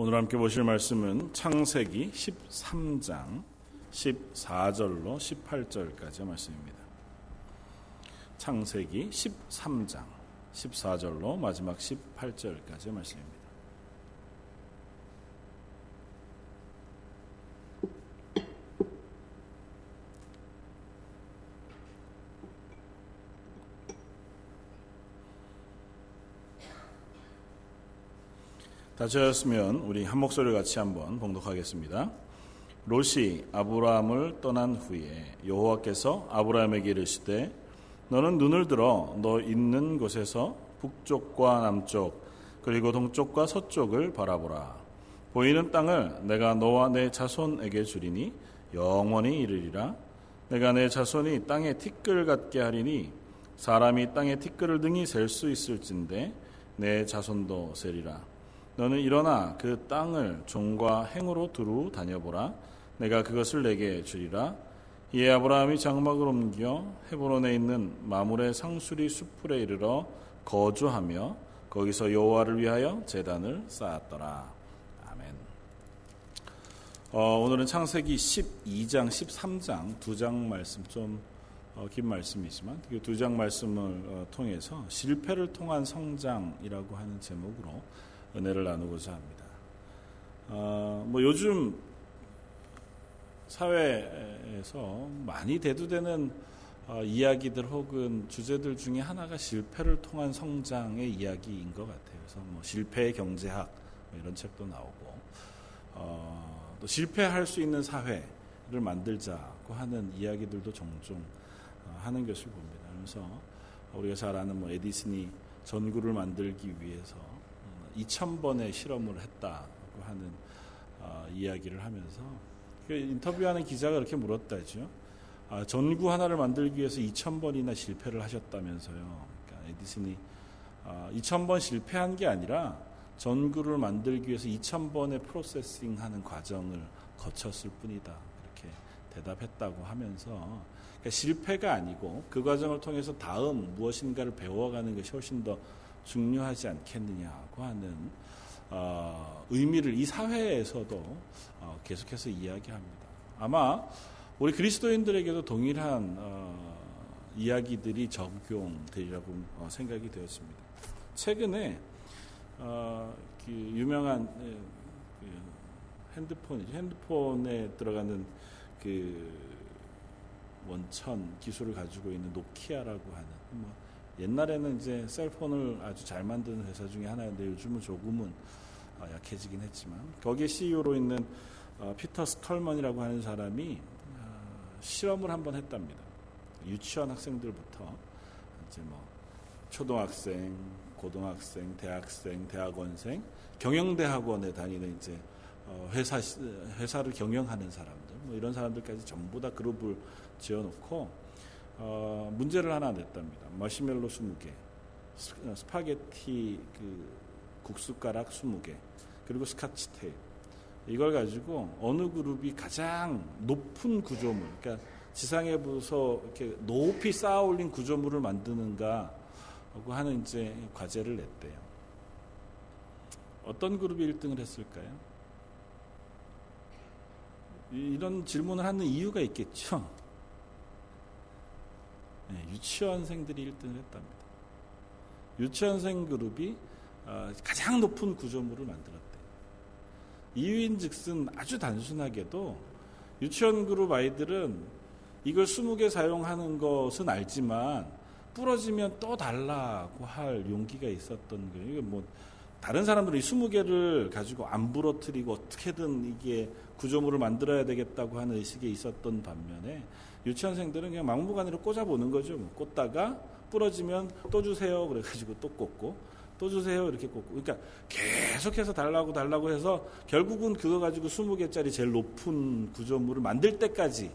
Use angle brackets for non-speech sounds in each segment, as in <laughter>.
오늘 함께 보실 말씀은 창세기 13장 14절로 18절까지 말씀입니다. 창세기 13장 14절로 마지막 18절까지 말씀입니다. 다저였으면 우리 한 목소리 같이 한번 봉독하겠습니다. 롯이 아브라함을 떠난 후에 여호와께서 아브라함에게 이르시되 너는 눈을 들어 너 있는 곳에서 북쪽과 남쪽 그리고 동쪽과 서쪽을 바라보라. 보이는 땅을 내가 너와 내 자손에게 주리니 영원히 이르리라. 내가 내 자손이 땅에 티끌 같게 하리니 사람이 땅에 티끌을 등이 셀 수 있을진데 내 자손도 세리라 너는 일어나 그 땅을 종과 행으로 두루 다녀보라. 내가 그것을 내게 주리라. 이에 아브라함이 장막을 옮겨 헤브론에 있는 마물의 상수리 숲풀에 이르러 거주하며 거기서 여호와를 위하여 제단을 쌓았더라. 아멘. 어, 오늘은 창세기 12장, 13장 두 장 말씀 좀긴 어, 말씀이지만 그 두 장 말씀을 어, 통해서 실패를 통한 성장이라고 하는 제목으로 은혜를 나누고자 합니다. 어, 뭐 요즘 사회에서 많이 대두되는 어, 이야기들 혹은 주제들 중에 하나가 실패를 통한 성장의 이야기인 것 같아요. 그래서 뭐 실패의 경제학 뭐 이런 책도 나오고 어, 또 실패할 수 있는 사회를 만들자고 하는 이야기들도 종종 어, 하는 것을 봅니다. 그래서 우리가 잘 아는 뭐 에디슨이 전구를 만들기 위해서 2,000번의 실험을 했다고 하는 어, 이야기를 하면서 그 인터뷰하는 기자가 그렇게 물었다죠. 아, 전구 하나를 만들기 위해서 2,000번이나 실패를 하셨다면서요. 그러니까 에디슨이 아, 2,000번 실패한 게 아니라 전구를 만들기 위해서 2,000번의 프로세싱 하는 과정을 거쳤을 뿐이다. 이렇게 대답했다고 하면서 그러니까 실패가 아니고 그 과정을 통해서 다음 무엇인가를 배워가는 것이 훨씬 더 중요하지 않겠느냐고 하는 어, 의미를 이 사회에서도 어, 계속해서 이야기합니다. 아마 우리 그리스도인들에게도 동일한 어, 이야기들이 적용되리라고 어, 생각이 되었습니다. 최근에 어, 그 유명한 예, 그 핸드폰 핸드폰에 들어가는 그 원천 기술을 가지고 있는 노키아라고 하는 뭐 옛날에는 이제 cell phone을 아주 잘 만드는 회사 중에 하나인데 요즘은 조금은 어, 약해지긴 했지만 거기에 CEO로 있는 어, 피터 스킬먼이라고 하는 사람이 어, 실험을 한번 했답니다. 유치원 학생들부터 이제 뭐 초등학생, 고등학생, 대학생, 대학원생, 경영대학원에 다니는 이제 회사 회사를 경영하는 사람들, 뭐 이런 사람들까지 전부 다 그룹을 지어놓고 어, 문제를 하나 냈답니다. 마시멜로 20개, 어, 스파게티 그 국수가락 20개, 그리고 스카치 테이프. 이걸 가지고 어느 그룹이 가장 높은 구조물, 그러니까 지상에서부터 이렇게 높이 쌓아 올린 구조물을 만드는가 하고 하는 이제 과제를 냈대요. 어떤 그룹이 1등을 했을까요? 이런 질문을 하는 이유가 있겠죠. 네, 유치원생들이 1등을 했답니다. 유치원생 그룹이 어, 가장 높은 구조물을 만들었대요. 이유인 즉슨 아주 단순하게도 유치원 그룹 아이들은 이걸 20개 사용하는 것은 알지만 부러지면 또 달라고 할 용기가 있었던 거예요. 이게 뭐 다른 사람들이 20개를 가지고 안 부러뜨리고 어떻게든 이게 구조물을 만들어야 되겠다고 하는 의식이 있었던 반면에 유치원생들은 그냥 막무가내로 꽂아보는 거죠. 뭐 꽂다가 부러지면 또 주세요. 그래가지고 또 꽂고 또 주세요. 이렇게 꽂고. 그러니까 계속해서 달라고 달라고 해서 결국은 그거 가지고 20개짜리 제일 높은 구조물을 만들 때까지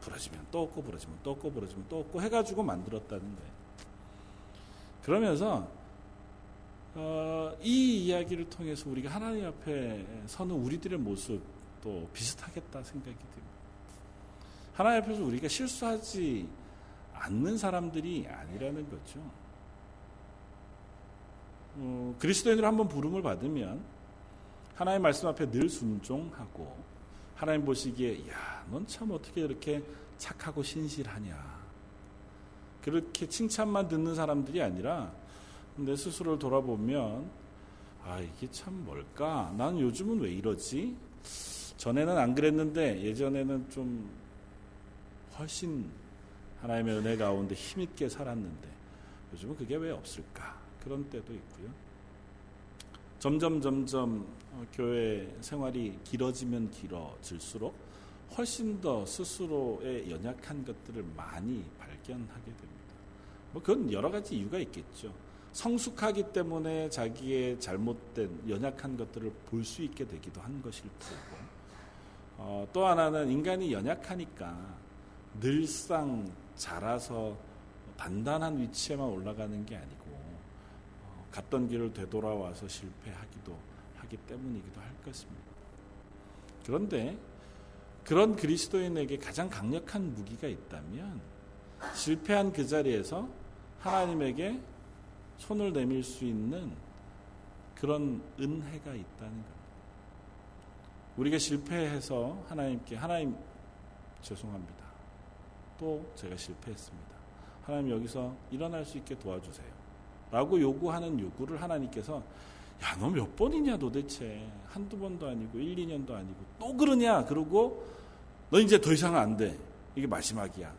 부러지면 또 꽂고 부러지면 또 꽂고 부러지면 또 꽂고 해가지고 만들었다는 거예요. 그러면서 어, 이 이야기를 통해서 우리가 하나님 앞에 서는 우리들의 모습도 비슷하겠다 생각이 듭니다. 하나님 앞에서 우리가 실수하지 않는 사람들이 아니라는 거죠. 어, 그리스도인으로 한번 부름을 받으면 하나님 말씀 앞에 늘 순종하고 하나님 보시기에 야, 넌 참 어떻게 이렇게 착하고 신실하냐. 그렇게 칭찬만 듣는 사람들이 아니라 내 스스로를 돌아보면 아, 이게 참 뭘까? 난 요즘은 왜 이러지? 전에는 안 그랬는데 예전에는 좀 훨씬 하나님의 은혜 가운데 힘있게 살았는데 요즘은 그게 왜 없을까? 그런 때도 있고요. 점점 점점 어, 교회 생활이 길어지면 길어질수록 훨씬 더 스스로의 연약한 것들을 많이 발견하게 됩니다. 뭐 그건 여러 가지 이유가 있겠죠. 성숙하기 때문에 자기의 잘못된 연약한 것들을 볼 수 있게 되기도 한 것일 테고 어, 또 하나는 인간이 연약하니까 늘상 자라서 단단한 위치에만 올라가는 게 아니고 어, 갔던 길을 되돌아와서 실패하기도 하기 때문이기도 할 것입니다. 그런데 그런 그리스도인에게 가장 강력한 무기가 있다면 실패한 그 자리에서 하나님에게 손을 내밀 수 있는 그런 은혜가 있다는 겁니다. 우리가 실패해서 하나님께 하나님 죄송합니다. 또 제가 실패했습니다. 하나님 여기서 일어날 수 있게 도와주세요. 라고 요구하는 요구를 하나님께서 야, 너 몇 번이냐 도대체. 한두 번도 아니고 1, 2년도 아니고 또 그러냐. 그러고 너 이제 더 이상은 안 돼. 이게 마지막이야.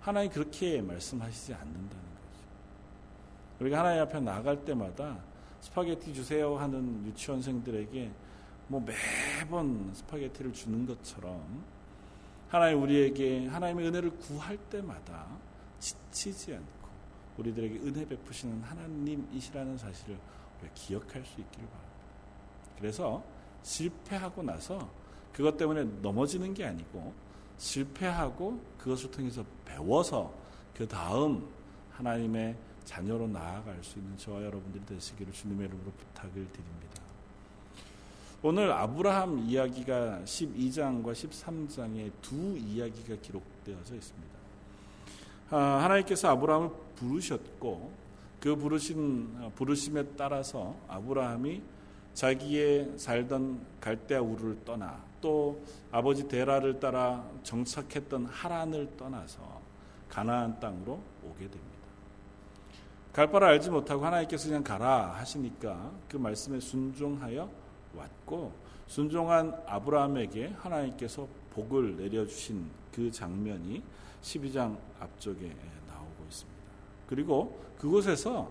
하나님 그렇게 말씀하시지 않는다는 거죠. 우리가 하나님 앞에 나갈 때마다 스파게티 주세요 하는 유치원생들에게 뭐 매번 스파게티를 주는 것처럼 하나님 우리에게 하나님의 은혜를 구할 때마다 지치지 않고 우리들에게 은혜 베푸시는 하나님이시라는 사실을 우리가 기억할 수 있기를 바랍니다. 그래서 실패하고 나서 그것 때문에 넘어지는 게 아니고 실패하고 그것을 통해서 배워서 그 다음 하나님의 자녀로 나아갈 수 있는 저와 여러분들이 되시기를 주님의 이름으로 부탁을 드립니다. 오늘 아브라함 이야기가 12장과 13장에 두 이야기가 기록되어져 있습니다. 아, 하나님께서 아브라함을 부르셨고 그 부르신 부르심에 따라서 아브라함이 자기의 살던 갈대아 우르를 떠나 또 아버지 데라를 따라 정착했던 하란을 떠나서 가나안 땅으로 오게 됩니다. 갈 바를 알지 못하고 하나님께서 그냥 가라 하시니까 그 말씀에 순종하여 왔고 순종한 아브라함에게 하나님께서 복을 내려주신 그 장면이 12장 앞쪽에 나오고 있습니다. 그리고 그곳에서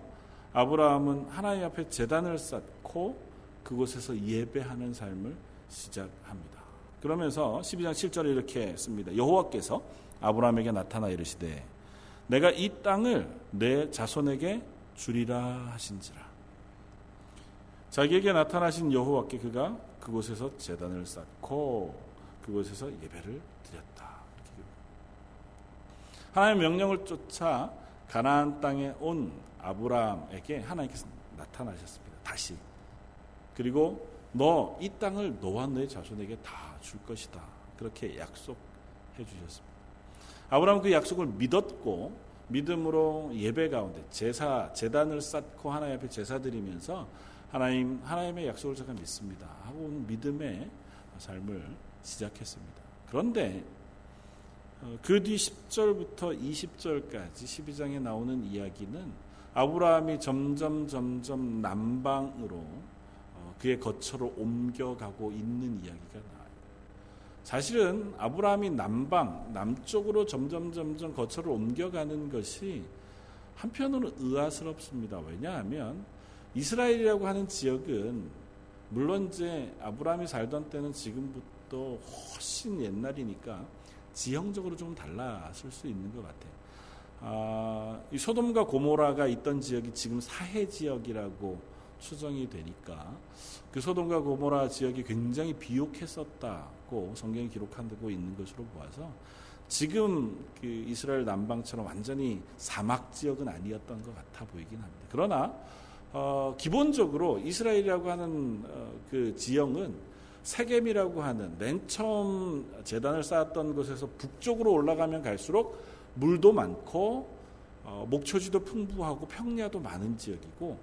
아브라함은 하나님 앞에 재단을 쌓고 그곳에서 예배하는 삶을 시작합니다. 그러면서 12장 7절에 이렇게 씁니다. 여호와께서 아브라함에게 나타나 이르시되 내가 이 땅을 내 자손에게 주리라 하신지라. 자기에게 나타나신 여호와께 그가 그곳에서 재단을 쌓고 그곳에서 예배를 드렸다. 하나님의 명령을 쫓아 가나안 땅에 온 아브라함에게 하나님께서 나타나셨습니다. 다시. 그리고 너 이 땅을 너와 너의 자손에게 다 줄 것이다. 그렇게 약속해 주셨습니다. 아브라함은 그 약속을 믿었고 믿음으로 예배 가운데 제사 재단을 쌓고 하나님 앞에 제사 드리면서 하나님 하나님의 약속을 제가 믿습니다 하고 믿음의 삶을 시작했습니다. 그런데 어, 그뒤 10절부터 20절까지 12장에 나오는 이야기는 아브라함이 점점 점점 남방으로 어, 그의 거처로 옮겨가고 있는 이야기가 나와요. 사실은 아브라함이 남방, 남쪽으로 점점 점점 거처를 옮겨가는 것이 한편으로는 의아스럽습니다. 왜냐하면 이스라엘이라고 하는 지역은 물론 이제 아브라함이 살던 때는 지금부터 훨씬 옛날이니까 지형적으로 좀 달랐을 수 있는 것 같아요. 아, 이 소돔과 고모라가 있던 지역이 지금 사해 지역이라고 추정이 되니까 그 소돔과 고모라 지역이 굉장히 비옥했었다고 성경이 기록하고 있는 것으로 보아서 지금 그 이스라엘 남방처럼 완전히 사막 지역은 아니었던 것 같아 보이긴 합니다. 그러나 어, 기본적으로 이스라엘이라고 하는 어, 그 지형은 세겜이라고 하는 맨 처음 재단을 쌓았던 곳에서 북쪽으로 올라가면 갈수록 물도 많고 어, 목초지도 풍부하고 평야도 많은 지역이고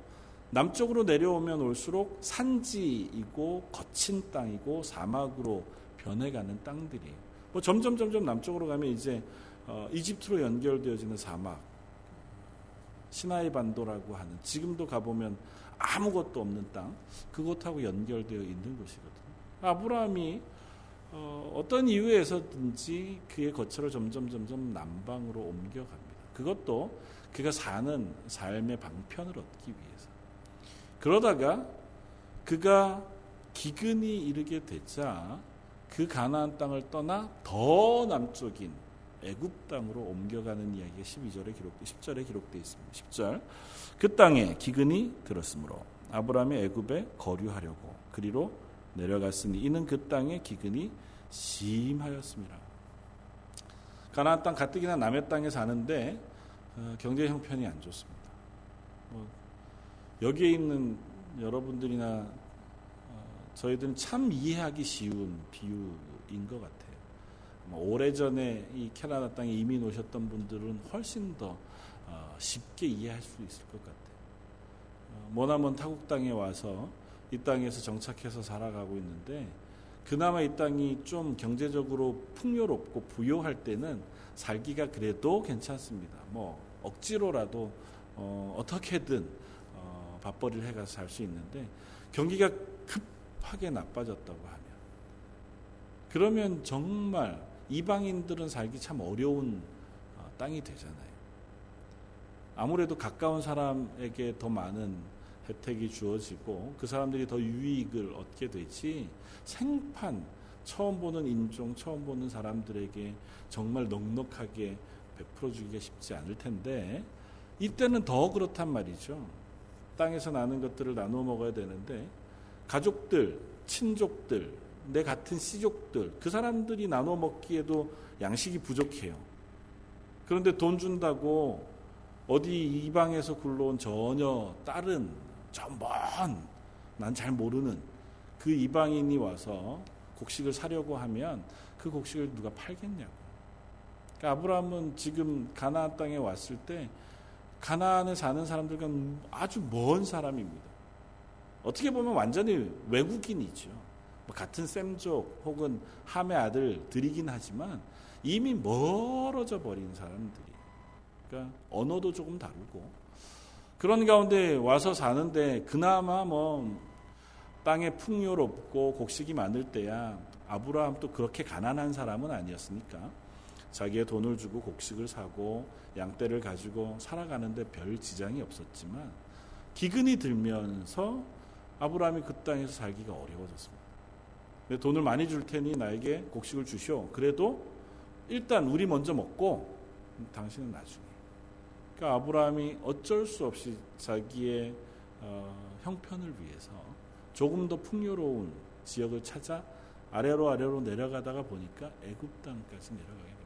남쪽으로 내려오면 올수록 산지이고 거친 땅이고 사막으로 변해가는 땅들이에요. 뭐 점점 점점 남쪽으로 가면 이제 어, 이집트로 연결되어지는 사막, 시나이 반도라고 하는 지금도 가보면 아무것도 없는 땅 그것하고 연결되어 있는 곳이거든요. 아브라함이 어, 떤 이유에서든지 그의 거처를 점점 점점 남방으로 옮겨갑니다. 그것도 그가 사는 삶의 방편을 얻기 위해서. 그러다가 그가 기근이 이르게 되자 그 가나안 땅을 떠나 더 남쪽인 애굽 땅으로 옮겨가는 이야기가 12절에 기록 10절에 기록되어 있습니다. 10절 그 땅에 기근이 들었으므로 아브라함이 애굽에 거류하려고 그리로 내려갔으니 이는 그 땅에 기근이 심하였습니다. 가나안 땅 가뜩이나 남의 땅에 사는데 어, 경제 형편이 안 좋습니다. 뭐 여기에 있는 여러분들이나 어, 저희들은 참 이해하기 쉬운 비유인 것 같아요. 뭐 오래전에 이 캐나다 땅에 이민 오셨던 분들은 훨씬 더 어, 쉽게 이해할 수 있을 것 같아요. 머나먼 타국 땅에 와서 이 땅에서 정착해서 살아가고 있는데 그나마 이 땅이 좀 경제적으로 풍요롭고 부요할 때는 살기가 그래도 괜찮습니다. 뭐 억지로라도 어, 어떻게든 어, 밥벌이를 해가서 살 수 있는데 경기가 급하게 나빠졌다고 하면 그러면 정말 이방인들은 살기 참 어려운 어, 땅이 되잖아요. 아무래도 가까운 사람에게 더 많은 혜택이 주어지고 그 사람들이 더 유익을 얻게 되지 생판 처음 보는 인종, 처음 보는 사람들에게 정말 넉넉하게 베풀어 주기가 쉽지 않을 텐데 이때는 더 그렇단 말이죠. 땅에서 나는 것들을 나누어 먹어야 되는데 가족들, 친족들, 내 같은 씨족들 그 사람들이 나눠 먹기에도 양식이 부족해요. 그런데 돈 준다고 어디 이방에서 굴러온 전혀 다른 저먼 난 잘 모르는 그 이방인이 와서 곡식을 사려고 하면 그 곡식을 누가 팔겠냐고. 그러니까 아브라함은 지금 가나안 땅에 왔을 때 가나안에 사는 사람들과 아주 먼 사람입니다. 어떻게 보면 완전히 외국인이죠. 뭐 같은 셈족 혹은 함의 아들들이긴 하지만 이미 멀어져 버린 사람들이. 그러니까 언어도 조금 다르고 그런 가운데 와서 사는데 그나마 뭐 땅에 풍요롭고 곡식이 많을 때야 아브라함도 그렇게 가난한 사람은 아니었으니까 자기의 돈을 주고 곡식을 사고 양떼를 가지고 살아가는데 별 지장이 없었지만 기근이 들면서 아브라함이 그 땅에서 살기가 어려워졌습니다. 돈을 많이 줄 테니 나에게 곡식을 주시오. 그래도 일단 우리 먼저 먹고 당신은 나중에. 그러니까 아브라함이 어쩔 수 없이 자기의 어, 형편을 위해서 조금 더 풍요로운 지역을 찾아 아래로 아래로 내려가다가 보니까 애굽 땅까지 내려가게 됩니다.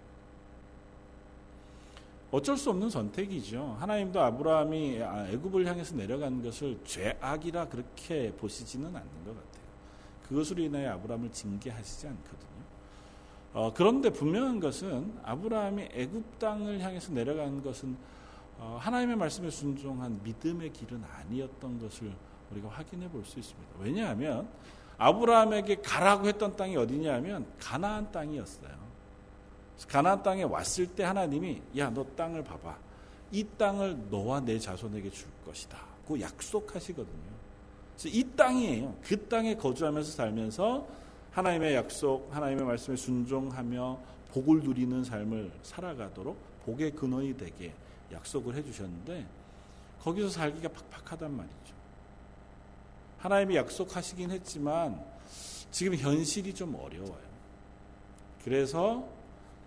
어쩔 수 없는 선택이죠. 하나님도 아브라함이 아, 애굽을 향해서 내려간 것을 죄악이라 그렇게 보시지는 않는 것 같아요. 그것으로 인하여 아브라함을 징계하시지 않거든요. 어, 그런데 분명한 것은 아브라함이 애굽 땅을 향해서 내려간 것은 어, 하나님의 말씀에 순종한 믿음의 길은 아니었던 것을 우리가 확인해 볼 수 있습니다. 왜냐하면 아브라함에게 가라고 했던 땅이 어디냐면 가나안 땅이었어요. 가나안 땅에 왔을 때 하나님이 야 너 땅을 봐봐. 이 땅을 너와 내 자손에게 줄 것이다. 그 약속하시거든요. 이 땅이에요. 그 땅에 거주하면서 살면서 하나님의 약속, 하나님의 말씀에 순종하며 복을 누리는 삶을 살아가도록 복의 근원이 되게 약속을 해주셨는데 거기서 살기가 팍팍하단 말이죠. 하나님이 약속하시긴 했지만 지금 현실이 좀 어려워요. 그래서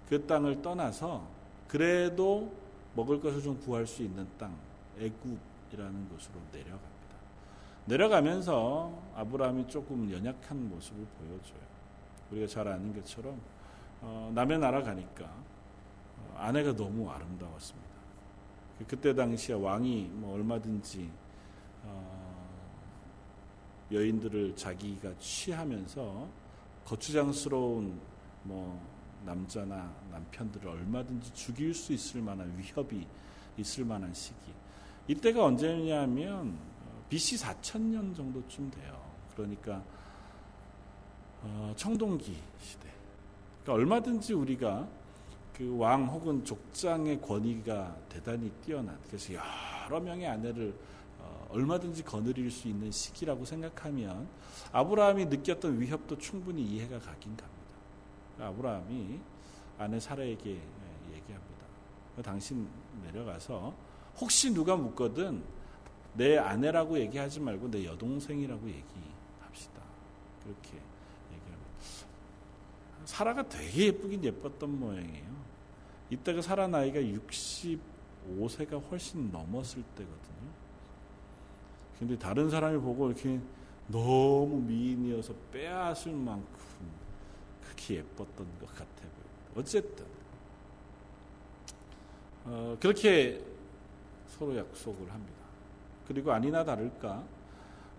그 땅을 떠나서 그래도 먹을 것을 좀 구할 수 있는 땅 애굽이라는 곳으로 내려갑니다. 내려가면서 아브라함이 조금 연약한 모습을 보여줘요. 우리가 잘 아는 것처럼 어, 남의 나라 가니까 어, 아내가 너무 아름다웠습니다. 그때 당시에 왕이 뭐 얼마든지 어, 여인들을 자기가 취하면서 거추장스러운 뭐 남자나 남편들을 얼마든지 죽일 수 있을 만한 위협이 있을 만한 시기. 이때가 언제냐면 BC 4000년 정도쯤 돼요. 그러니까 어, 청동기 시대. 그러니까 얼마든지 우리가 그 왕 혹은 족장의 권위가 대단히 뛰어난 그래서 여러 명의 아내를 어, 얼마든지 거느릴 수 있는 시기라고 생각하면 아브라함이 느꼈던 위협도 충분히 이해가 가긴 갑니다. 아브라함이 아내 사라에게 얘기합니다. 당신 내려가서 혹시 누가 묻거든 내 아내라고 얘기하지 말고 내 여동생이라고 얘기합시다. 그렇게 사라가 되게 예쁘긴 예뻤던 모양이에요. 이때가 사라 나이가 65세가 훨씬 넘었을 때거든요. 근데 다른 사람이 보고 이렇게 너무 미인이어서 빼앗을 만큼 그렇게 예뻤던 것 같아요. 어쨌든 어, 그렇게 서로 약속을 합니다. 그리고 아니나 다를까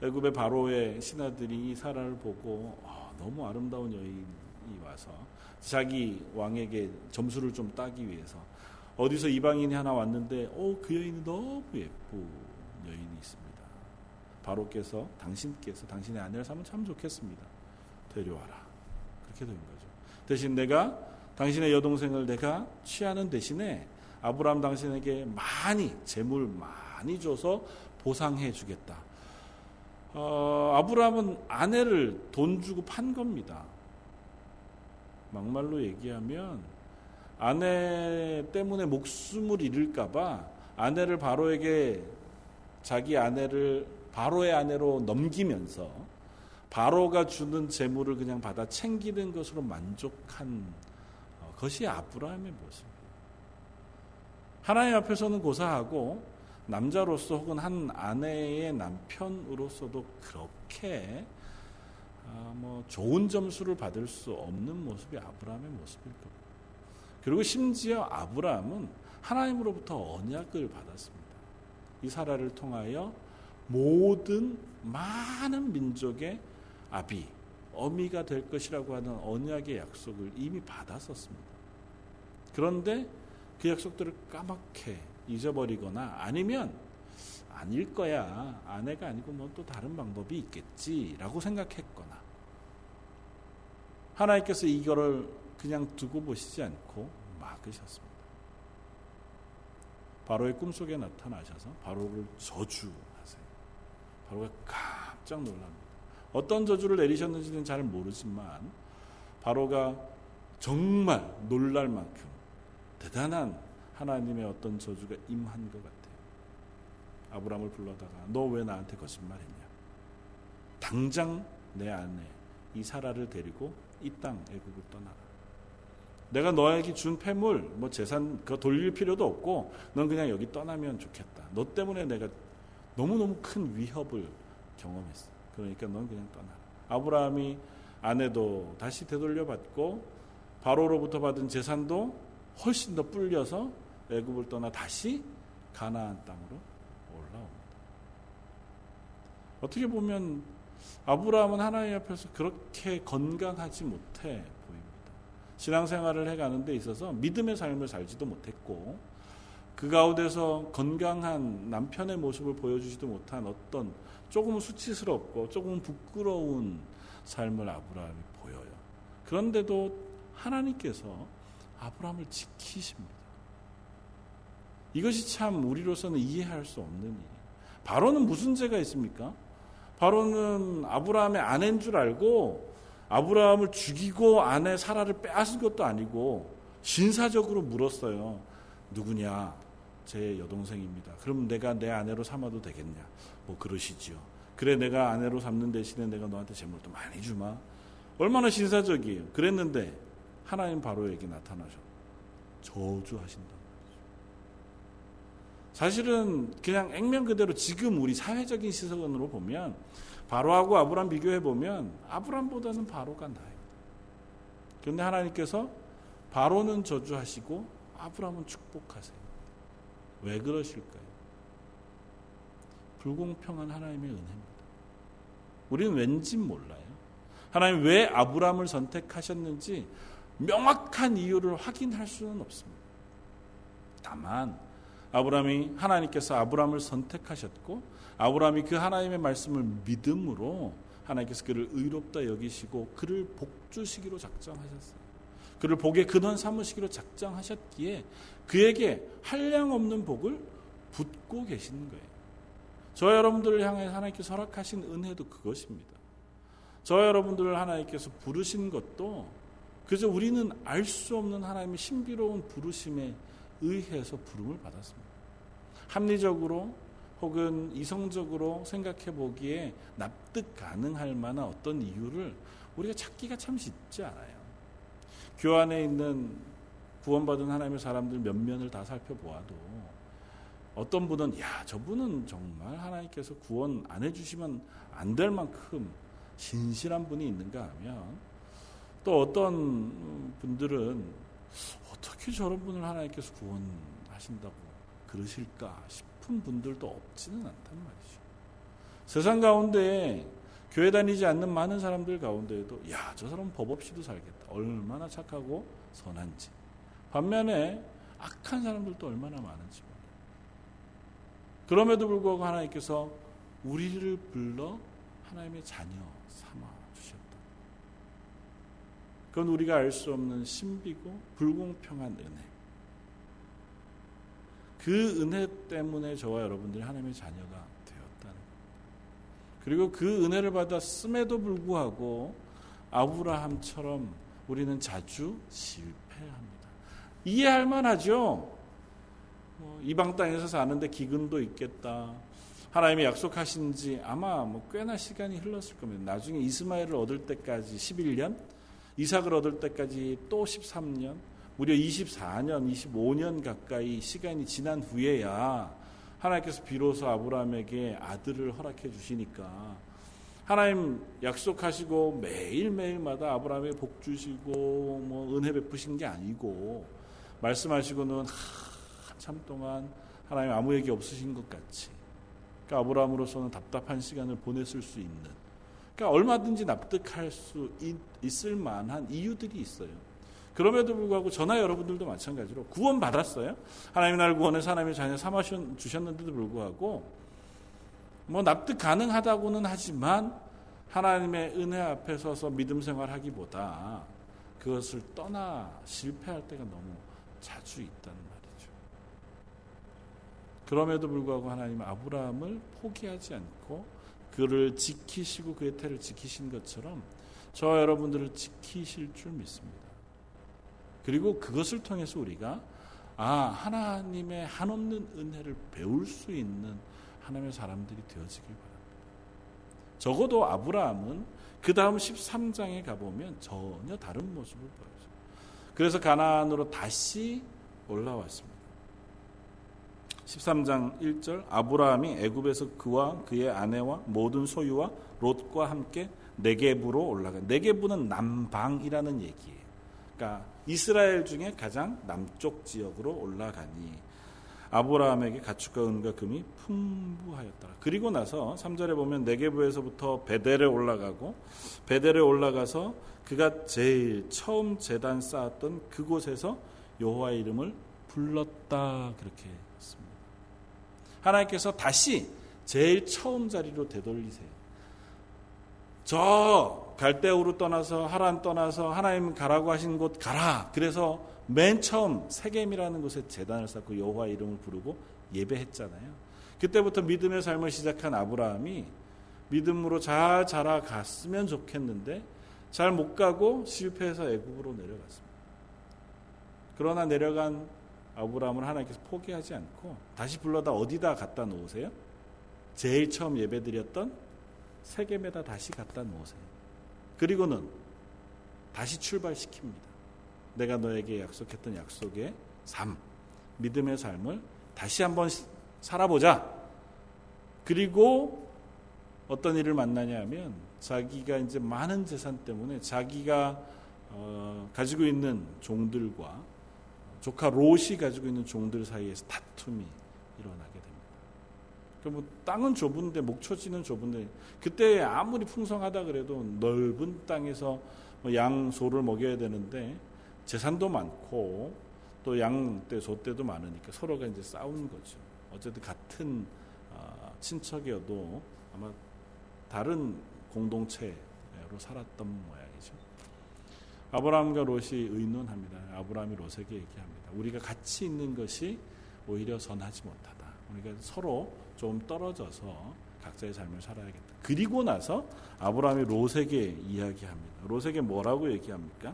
애굽의 바로의 신하들이 사라를 보고 어, 너무 아름다운 여인 와서 자기 왕에게 점수를 좀 따기 위해서 어디서 이방인이 하나 왔는데 어, 그 여인이 너무 예쁜 여인이 있습니다. 바로께서 당신께서 당신의 아내를 삼으면 참 좋겠습니다. 데려와라. 그렇게 된 거죠. 대신 내가 당신의 여동생을 내가 취하는 대신에 아브라함 당신에게 많이 재물 많이 줘서 보상해 주겠다. 어, 아브라함은 아내를 돈 주고 판 겁니다. 막말로 얘기하면 아내 때문에 목숨을 잃을까봐 아내를 바로에게 자기 아내를 바로의 아내로 넘기면서 바로가 주는 재물을 그냥 받아 챙기는 것으로 만족한 어, 것이 아브라함의 모습이에요. 하나님 앞에서는 고사하고 남자로서 혹은 한 아내의 남편으로서도 그렇게 아, 뭐 좋은 점수를 받을 수 없는 모습이 아브라함의 모습일 겁니다. 그리고 심지어 아브라함은 하나님으로부터 언약을 받았습니다. 이 사라를 통하여 모든 많은 민족의 아비, 어미가 될 것이라고 하는 언약의 약속을 이미 받았었습니다. 그런데 그 약속들을 까맣게 잊어버리거나 아니면 아닐 거야. 아내가 아니고 뭐 또 다른 방법이 있겠지라고 생각했거나 하나님께서 이거를 그냥 두고 보시지 않고 막으셨습니다. 바로의 꿈속에 나타나셔서 바로를 저주하세요. 바로가 깜짝 놀랍니다. 어떤 저주를 내리셨는지는 잘 모르지만 바로가 정말 놀랄 만큼 대단한 하나님의 어떤 저주가 임한 것 같아요. 아브라함을 불러다가 너 왜 나한테 거짓말했냐? 당장 내 아내 이 사라를 데리고 이 땅 애국을 떠나라. 내가 너에게 준 폐물, 뭐 재산 그 돌릴 필요도 없고 넌 그냥 여기 떠나면 좋겠다. 너 때문에 내가 너무너무 큰 위협을 경험했어. 그러니까 넌 그냥 떠나라. 아브라함이 아내도 다시 되돌려 받고 바로로부터 받은 재산도 훨씬 더 불려서 애굽을 떠나 다시 가나안 땅으로 올라옵니다. 어떻게 보면 아브라함은 하나님 앞에서 그렇게 건강하지 못해 보입니다. 신앙생활을 해가는 데 있어서 믿음의 삶을 살지도 못했고 그 가운데서 건강한 남편의 모습을 보여주지도 못한 어떤 조금 수치스럽고 조금 부끄러운 삶을 아브라함이 보여요. 그런데도 하나님께서 아브라함을 지키십니다. 이것이 참 우리로서는 이해할 수 없는 일이에요. 바로는 무슨 죄가 있습니까? 바로는 아브라함의 아내인 줄 알고 아브라함을 죽이고 아내 사라를 빼앗은 것도 아니고 신사적으로 물었어요. 누구냐? 제 여동생입니다. 그럼 내가 내 아내로 삼아도 되겠냐? 뭐 그러시지요. 그래 내가 아내로 삼는 대신에 내가 너한테 재물도 많이 주마. 얼마나 신사적이에요. 그랬는데 하나님 바로에게 나타나셔. 저주하신다. 사실은 그냥 액면 그대로 지금 우리 사회적인 시선으로 보면 바로하고 아브람 비교해 보면 아브람보다는 바로가 나아요. 그런데 하나님께서 바로는 저주하시고 아브람은 축복하세요. 왜 그러실까요? 불공평한 하나님의 은혜입니다. 우리는 왠지 몰라요. 하나님 왜 아브람을 선택하셨는지 명확한 이유를 확인할 수는 없습니다. 다만 아브라함이 하나님께서 아브라함을 선택하셨고 아브라함이 그 하나님의 말씀을 믿음으로 하나님께서 그를 의롭다 여기시고 그를 복 주시기로 작정하셨어요. 그를 복의 근원 삼으시기로 작정하셨기에 그에게 한량 없는 복을 붓고 계시는 거예요. 저 여러분들을 향해 하나님께서 허락하신 은혜도 그것입니다. 저 여러분들을 하나님께서 부르신 것도 그저 우리는 알 수 없는 하나님의 신비로운 부르심에 의해서 부름을 받았습니다. 합리적으로 혹은 이성적으로 생각해 보기에 납득 가능할 만한 어떤 이유를 우리가 찾기가 참 쉽지 않아요. 교 안에 있는 구원받은 하나님의 사람들 몇 면을 다 살펴보아도 어떤 분은 야 저분은 정말 하나님께서 구원 안 해주시면 안 될 만큼 신실한 분이 있는가 하면 또 어떤 분들은 어떻게 저런 분을 하나님께서 구원하신다고 그러실까 싶은 분들도 없지는 않단 말이죠. 세상 가운데 교회 다니지 않는 많은 사람들 가운데에도 야 저 사람 법 없이도 살겠다. 얼마나 착하고 선한지. 반면에 악한 사람들도 얼마나 많은지 그럼에도 불구하고 하나님께서 우리를 불러 하나님의 자녀 삼아. 그건 우리가 알 수 없는 신비고 불공평한 은혜. 그 은혜 때문에 저와 여러분들이 하나님의 자녀가 되었다는 것. 그리고 그 은혜를 받았음에도 불구하고 아브라함처럼 우리는 자주 실패합니다. 이해할 만하죠? 뭐 이방 땅에서 사는데 기근도 있겠다. 하나님이 약속하신 지 아마 뭐 꽤나 시간이 흘렀을 겁니다. 나중에 이스마엘을 얻을 때까지 11년, 이삭을 얻을 때까지 또 13년, 무려 24년, 25년 가까이 시간이 지난 후에야 하나님께서 비로소 아브라함에게 아들을 허락해 주시니까 하나님 약속하시고 매일매일마다 아브라함에 복 주시고 뭐 은혜 베푸신 게 아니고 말씀하시고는 한참 동안 하나님 아무 얘기 없으신 것 같이 그러니까 아브라함으로서는 답답한 시간을 보냈을 수 있는 그러니까 얼마든지 납득할 수 있, 을 만한 이유들이 있어요. 그럼에도 불구하고 저나 여러분들도 마찬가지로 구원 받았어요. 하나님 날 구원해서 하나님의 자녀 삼아 주셨는데도 불구하고 뭐 납득 가능하다고는 하지만 하나님의 은혜 앞에 서서 믿음 생활하기보다 그것을 떠나 실패할 때가 너무 자주 있다는 말이죠. 그럼에도 불구하고 하나님은 아브라함을 포기하지 않고 그를 지키시고 그의 태를 지키신 것처럼 저 여러분들을 지키실 줄 믿습니다. 그리고 그것을 통해서 우리가 아 하나님의 한없는 은혜를 배울 수 있는 하나님의 사람들이 되어지길 바랍니다. 적어도 아브라함은 그 다음 13장에 가보면 전혀 다른 모습을 보여요. 그래서 가나안으로 다시 올라왔습니다. 13장 1절 아브라함이 애굽에서 그와 그의 아내와 모든 소유와 롯과 함께 네게부로 올라가. 네게부는 남방이라는 얘기예요. 그러니까 이스라엘 중에 가장 남쪽 지역으로 올라가니 아브라함에게 가축과 은과 금이 풍부하였더라. 그리고 나서 3절에 보면 네게부에서부터 베델에 올라가고 베델에 올라가서 그가 제일 처음 재단 쌓았던 그곳에서 여호와의 이름을 불렀다 그렇게. 하나님께서 다시 제일 처음 자리로 되돌리세요. 저 갈대우로 떠나서 하란 떠나서 하나님 가라고 하신 곳 가라. 그래서 맨 처음 세겜이라는 곳에 재단을 쌓고 여호와 이름을 부르고 예배했잖아요. 그때부터 믿음의 삶을 시작한 아브라함이 믿음으로 잘 자라갔으면 좋겠는데 잘 못 가고 실패해서 애굽으로 내려갔습니다. 그러나 내려간 아브라함을 하나님께서 포기하지 않고 다시 불러다 어디다 갖다 놓으세요? 제일 처음 예배드렸던 세겜에다 다시 갖다 놓으세요. 그리고는 다시 출발시킵니다. 내가 너에게 약속했던 약속의 삶, 믿음의 삶을 다시 한번 살아보자. 그리고 어떤 일을 만나냐 하면 자기가 이제 많은 재산 때문에 자기가 어, 가지고 있는 종들과 조카 롯이 가지고 있는 종들 사이에서 다툼이 일어나게 됩니다. 그뭐 땅은 좁은데 목초지는 좁은데 그때 아무리 풍성하다 그래도 넓은 땅에서 뭐양 소를 먹여야 되는데 재산도 많고 또양 때, 소 때도 많으니까 서로가 이제 싸운 거죠. 어쨌든 같은 어, 친척이어도 아마 다른 공동체로 살았던 모양이죠. 아브라함과 롯이 의논합니다. 아브라함이 롯에게 얘기합니다. 우리가 같이 있는 것이 오히려 선하지 못하다. 우리가 서로 좀 떨어져서 각자의 삶을 살아야겠다. 그리고 나서 아브라함이 롯에게 이야기합니다. 롯에게 뭐라고 얘기합니까?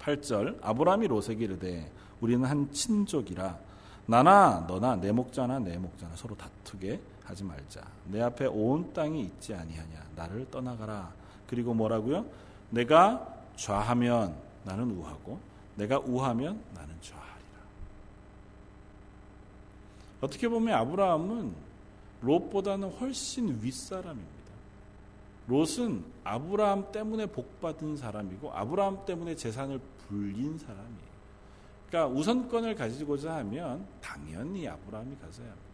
8절 아브라함이 롯에게 이르되 우리는 한 친족이라 나나 너나 내 목자나 내 목자나 서로 다투게 하지 말자. 내 앞에 온 땅이 있지 아니하냐. 나를 떠나가라. 그리고 뭐라고요? 내가 좌하면 나는 우하고 내가 우하면 나는 좌하리라. 어떻게 보면 아브라함은 롯보다는 훨씬 윗사람입니다. 롯은 아브라함 때문에 복받은 사람이고 아브라함 때문에 재산을 불린 사람이에요. 그러니까 우선권을 가지고자 하면 당연히 아브라함이 가져야 합니다.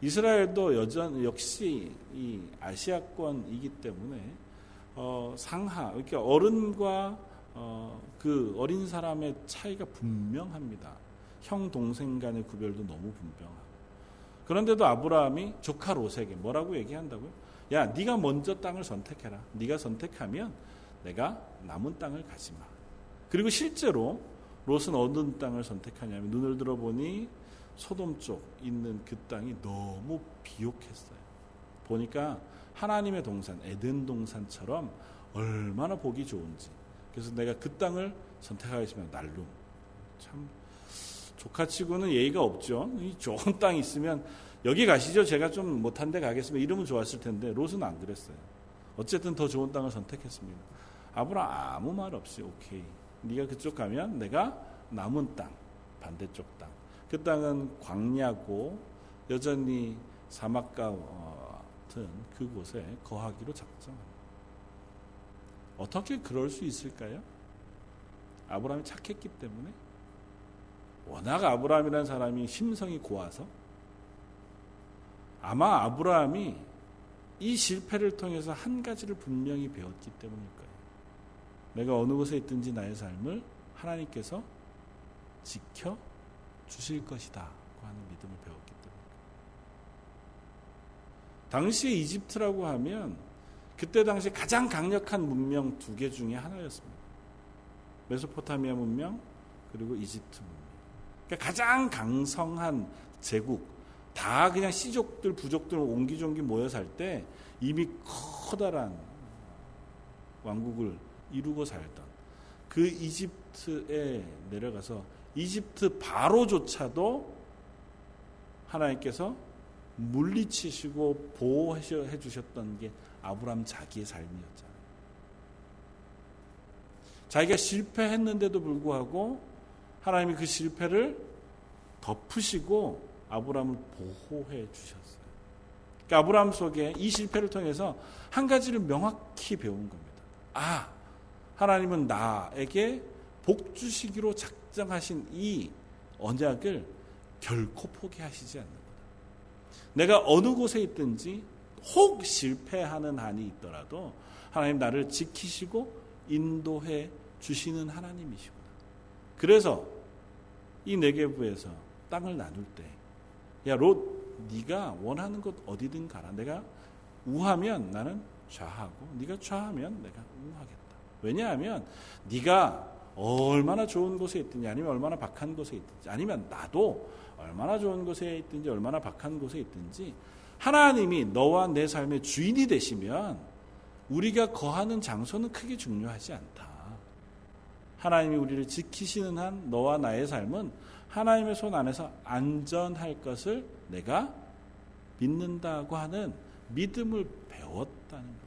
이스라엘도 여전 역시 이 아시아권이기 때문에 어, 상하 이렇게 어른과 어, 그 어린 사람의 차이가 분명합니다. 형 동생 간의 구별도 너무 분명하고 그런데도 아브라함이 조카 롯에게 뭐라고 얘기한다고요? 야, 네가 먼저 땅을 선택해라. 네가 선택하면 내가 남은 땅을 가지 마. 그리고 실제로 롯은 어느 땅을 선택하냐면 눈을 들어보니 소돔 쪽 있는 그 땅이 너무 비옥했어요. 보니까 하나님의 동산, 에덴 동산처럼 얼마나 보기 좋은지. 그래서 내가 그 땅을 선택하겠습니다. 날룸. 참 조카치고는 예의가 없죠. 이 좋은 <laughs> 땅 있으면 여기 가시죠. 제가 좀 못한 데 가겠습니다. 이러면 좋았을 텐데 롯은 안 그랬어요. 어쨌든 더 좋은 땅을 선택했습니다. 아브라 아무 말 없이 오케이. 네가 그쪽 가면 내가 남은 땅, 반대쪽 땅. 그 땅은 광야고 여전히 사막과 같은 그곳에 거하기로 작정합니다. 어떻게 그럴 수 있을까요? 아브라함이 착했기 때문에 워낙 아브라함이라는 사람이 심성이 고와서 아마 아브라함이 이 실패를 통해서 한 가지를 분명히 배웠기 때문일 거예요. 내가 어느 곳에 있든지 나의 삶을 하나님께서 지켜 주실 것이다. 하는 믿음을 배웠기 때문에. 당시에 이집트라고 하면 그때 당시 가장 강력한 문명 두 개 중에 하나였습니다. 메소포타미아 문명 그리고 이집트 문명. 그러니까 가장 강성한 제국 다 그냥 시족들 부족들 옹기종기 모여 살 때 이미 커다란 왕국을 이루고 살던 그 이집트에 내려가서 이집트 바로조차도 하나님께서 물리치시고 보호해 주셨던 게 아브람 자기의 삶이었잖아요. 자기가 실패했는데도 불구하고 하나님이 그 실패를 덮으시고 아브람을 보호해 주셨어요. 그러니까 아브람 속에 이 실패를 통해서 한 가지를 명확히 배운 겁니다. 아, 하나님은 나에게 복 주시기로 작정하신 이 언약을 결코 포기하시지 않는 거다. 내가 어느 곳에 있든지 혹 실패하는 한이 있더라도 하나님 나를 지키시고 인도해 주시는 하나님이시구나. 그래서 이 네개부에서 땅을 나눌 때 야, 롯, 네가 원하는 곳 어디든 가라. 내가 우하면 나는 좌하고 네가 좌하면 내가 우하겠다. 왜냐하면 네가 얼마나 좋은 곳에 있든지 아니면 얼마나 박한 곳에 있든지 아니면 나도 얼마나 좋은 곳에 있든지 얼마나 박한 곳에 있든지 하나님이 너와 내 삶의 주인이 되시면 우리가 거하는 장소는 크게 중요하지 않다. 하나님이 우리를 지키시는 한 너와 나의 삶은 하나님의 손 안에서 안전할 것을 내가 믿는다고 하는 믿음을 배웠다는 겁니다.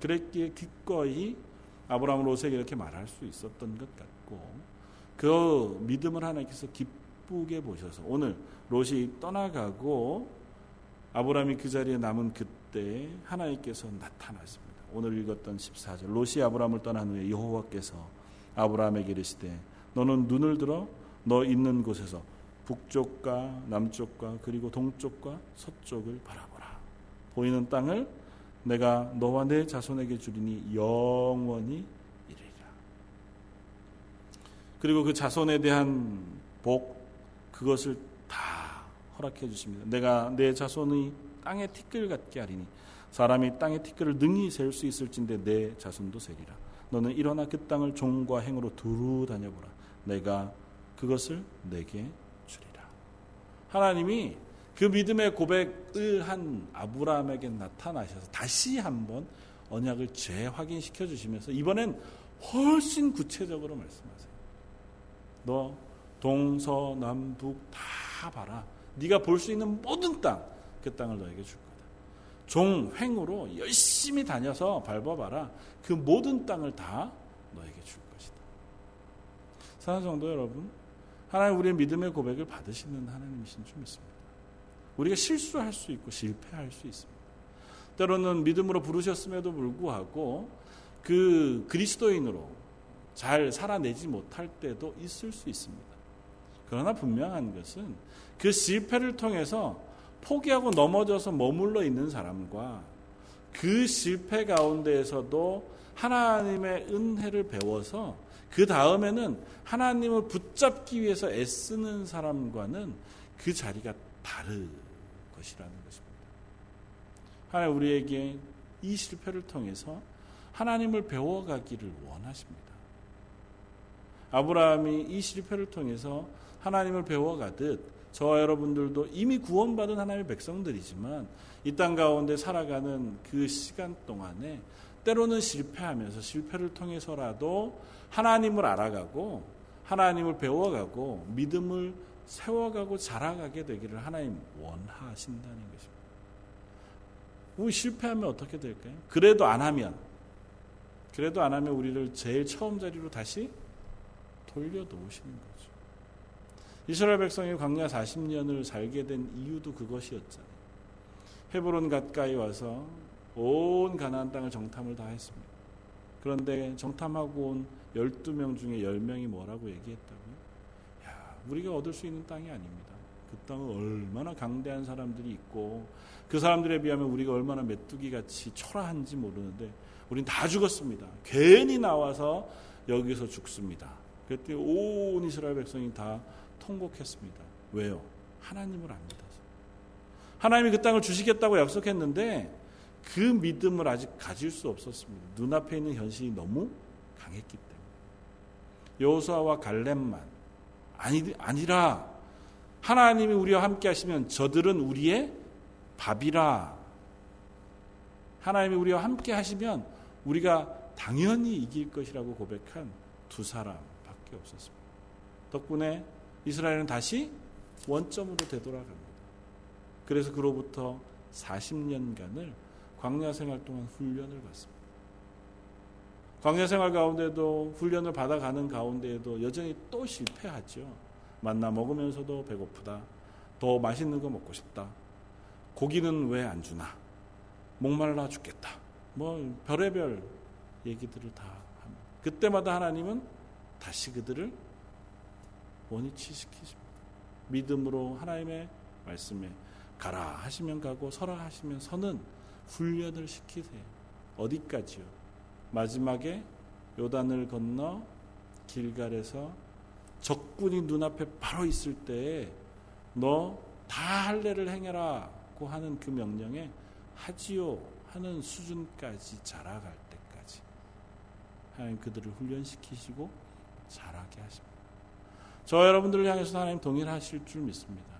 그랬기에 기꺼이 아브라함 롯에게 이렇게 말할 수 있었던 것 같고 그 믿음을 하나님께서 기쁘게 보셔서 오늘 롯이 떠나가고 아브라함이 그 자리에 남은 그때 하나님께서 나타났습니다. 오늘 읽었던 14절 롯이 아브라함을 떠난 후에 여호와께서 아브라함에게 이르시되 너는 눈을 들어 너 있는 곳에서 북쪽과 남쪽과 그리고 동쪽과 서쪽을 바라보라. 보이는 땅을 내가 너와 내 자손에게 주리니 영원히 이르리라. 그리고 그 자손에 대한 복 그것을 다 허락해 주십니다. 내가 내 자손의 땅의 티끌 같게 하리니 사람이 땅의 티끌을 능히 셀수 있을진데 내 자손도 세리라. 너는 일어나 그 땅을 종과 행으로 두루 다녀보라. 내가 그것을 내게 주리라. 하나님이 그 믿음의 고백을 한 아브라함에게 나타나셔서 다시 한번 언약을 재확인시켜 주시면서 이번엔 훨씬 구체적으로 말씀하세요. 너 동서남북 다 봐라. 네가 볼 수 있는 모든 땅, 그 땅을 너에게 줄 거다. 종횡으로 열심히 다녀서 밟아봐라. 그 모든 땅을 다 너에게 줄 것이다. 사랑하는 성도 여러분, 하나님 우리의 믿음의 고백을 받으시는 하나님이신 줄 믿습니다. 우리가 실수할 수 있고 실패할 수 있습니다. 때로는 믿음으로 부르셨음에도 불구하고 그 그리스도인으로 잘 살아내지 못할 때도 있을 수 있습니다. 그러나 분명한 것은 그 실패를 통해서 포기하고 넘어져서 머물러 있는 사람과 그 실패 가운데에서도 하나님의 은혜를 배워서 그 다음에는 하나님을 붙잡기 위해서 애쓰는 사람과는 그 자리가 다른 것이라는 것입니다. 하나님 우리에게 이 실패를 통해서 하나님을 배워가기를 원하십니다. 아브라함이 이 실패를 통해서 하나님을 배워가듯 저와 여러분들도 이미 구원받은 하나님의 백성들이지만 이 땅 가운데 살아가는 그 시간 동안에 때로는 실패하면서 실패를 통해서라도 하나님을 알아가고 하나님을 배워가고 믿음을 세워가고 자라가게 되기를 하나님 원하신다는 것입니다. 우리 실패하면 어떻게 될까요? 그래도 안 하면 그래도 안 하면 우리를 제일 처음 자리로 다시 돌려놓으시는 거죠. 이스라엘 백성이 광야 40년을 살게 된 이유도 그것이었잖아요. 헤브론 가까이 와서 온 가나안 땅을 정탐을 다 했습니다. 그런데 정탐하고 온 12명 중에 10명이 뭐라고 얘기했다고요? 야, 우리가 얻을 수 있는 땅이 아닙니다. 그 땅은 얼마나 강대한 사람들이 있고 그 사람들에 비하면 우리가 얼마나 메뚜기 같이 초라한지 모르는데 우린 다 죽었습니다. 괜히 나와서 여기서 죽습니다. 그때 온 이스라엘 백성이 다 통곡했습니다. 왜요? 하나님을 압니다. 하나님이 그 땅을 주시겠다고 약속했는데 그 믿음을 아직 가질 수 없었습니다. 눈앞에 있는 현실이 너무 강했기 때문에. 여호수아와 갈렙만 아니, 아니라 하나님이 우리와 함께 하시면 저들은 우리의 밥이라. 하나님이 우리와 함께 하시면 우리가 당연히 이길 것이라고 고백한 두 사람밖에 없었습니다. 덕분에 이스라엘은 다시 원점으로 되돌아갑니다. 그래서 그로부터 40년간을 광야 생활 동안 훈련을 받습니다. 광야 생활 가운데도 훈련을 받아가는 가운데에도 여전히 또 실패하죠. 만나 먹으면서도 배고프다. 더 맛있는 거 먹고 싶다. 고기는 왜 안 주나? 목말라 죽겠다. 뭐 별의별 얘기들을 다 합니다. 그때마다 하나님은 다시 그들을 원위치 시키십니다. 믿음으로 하나님의 말씀에 가라 하시면 가고 서라 하시면 서는 훈련을 시키세요. 어디까지요? 마지막에 요단을 건너 길갈에서 적군이 눈앞에 바로 있을 때에 너 다 할례를 행해라고 하는 그 명령에 하지요 하는 수준까지 자라갈 때까지 하나님 그들을 훈련시키시고 자라게 하십니다. 저 여러분들을 향해서 하나님 동일하실 줄 믿습니다.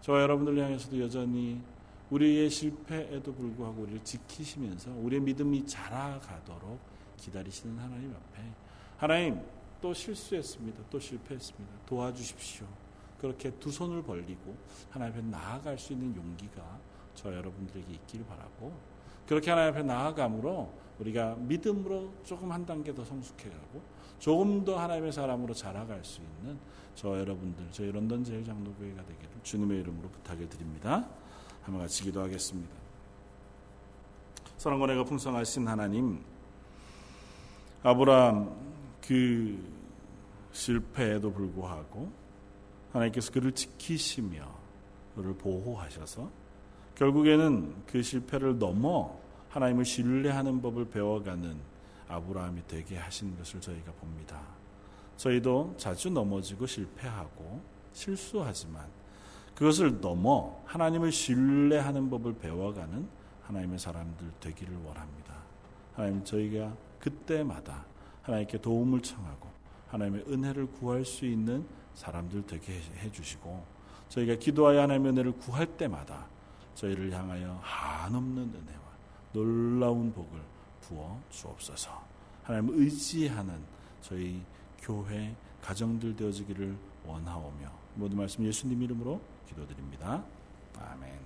저 여러분들을 향해서도 여전히 우리의 실패에도 불구하고 우리를 지키시면서 우리의 믿음이 자라가도록 기다리시는 하나님 앞에 하나님 또 실수했습니다. 또 실패했습니다. 도와주십시오. 그렇게 두 손을 벌리고 하나님 앞에 나아갈 수 있는 용기가 저 여러분들에게 있기를 바라고 그렇게 하나님 앞에 나아감으로 우리가 믿음으로 조금 한 단계 더 성숙해가고 조금 더 하나님의 사람으로 자라갈 수 있는 저 여러분들 저희 런던 제일장로교회가 되기를 주님의 이름으로 부탁을 드립니다. 한번 같이 기도하겠습니다. 사랑과 내가 풍성하신 하나님 아브라함 그 실패에도 불구하고 하나님께서 그를 지키시며 그를 보호하셔서 결국에는 그 실패를 넘어 하나님을 신뢰하는 법을 배워가는 아브라함이 되게 하신 것을 저희가 봅니다. 저희도 자주 넘어지고 실패하고 실수하지만 그것을 넘어 하나님을 신뢰하는 법을 배워가는 하나님의 사람들 되기를 원합니다. 하나님 저희가 그때마다 하나님께 도움을 청하고 하나님의 은혜를 구할 수 있는 사람들 되게 해주시고 저희가 기도하여 하나님의 은혜를 구할 때마다 저희를 향하여 한없는 은혜와 놀라운 복을 부어 주옵소서. 하나님 의지하는 저희 교회 가정들 되어지기를 원하오며 모든 말씀 예수님 이름으로 기도드립니다. 아멘.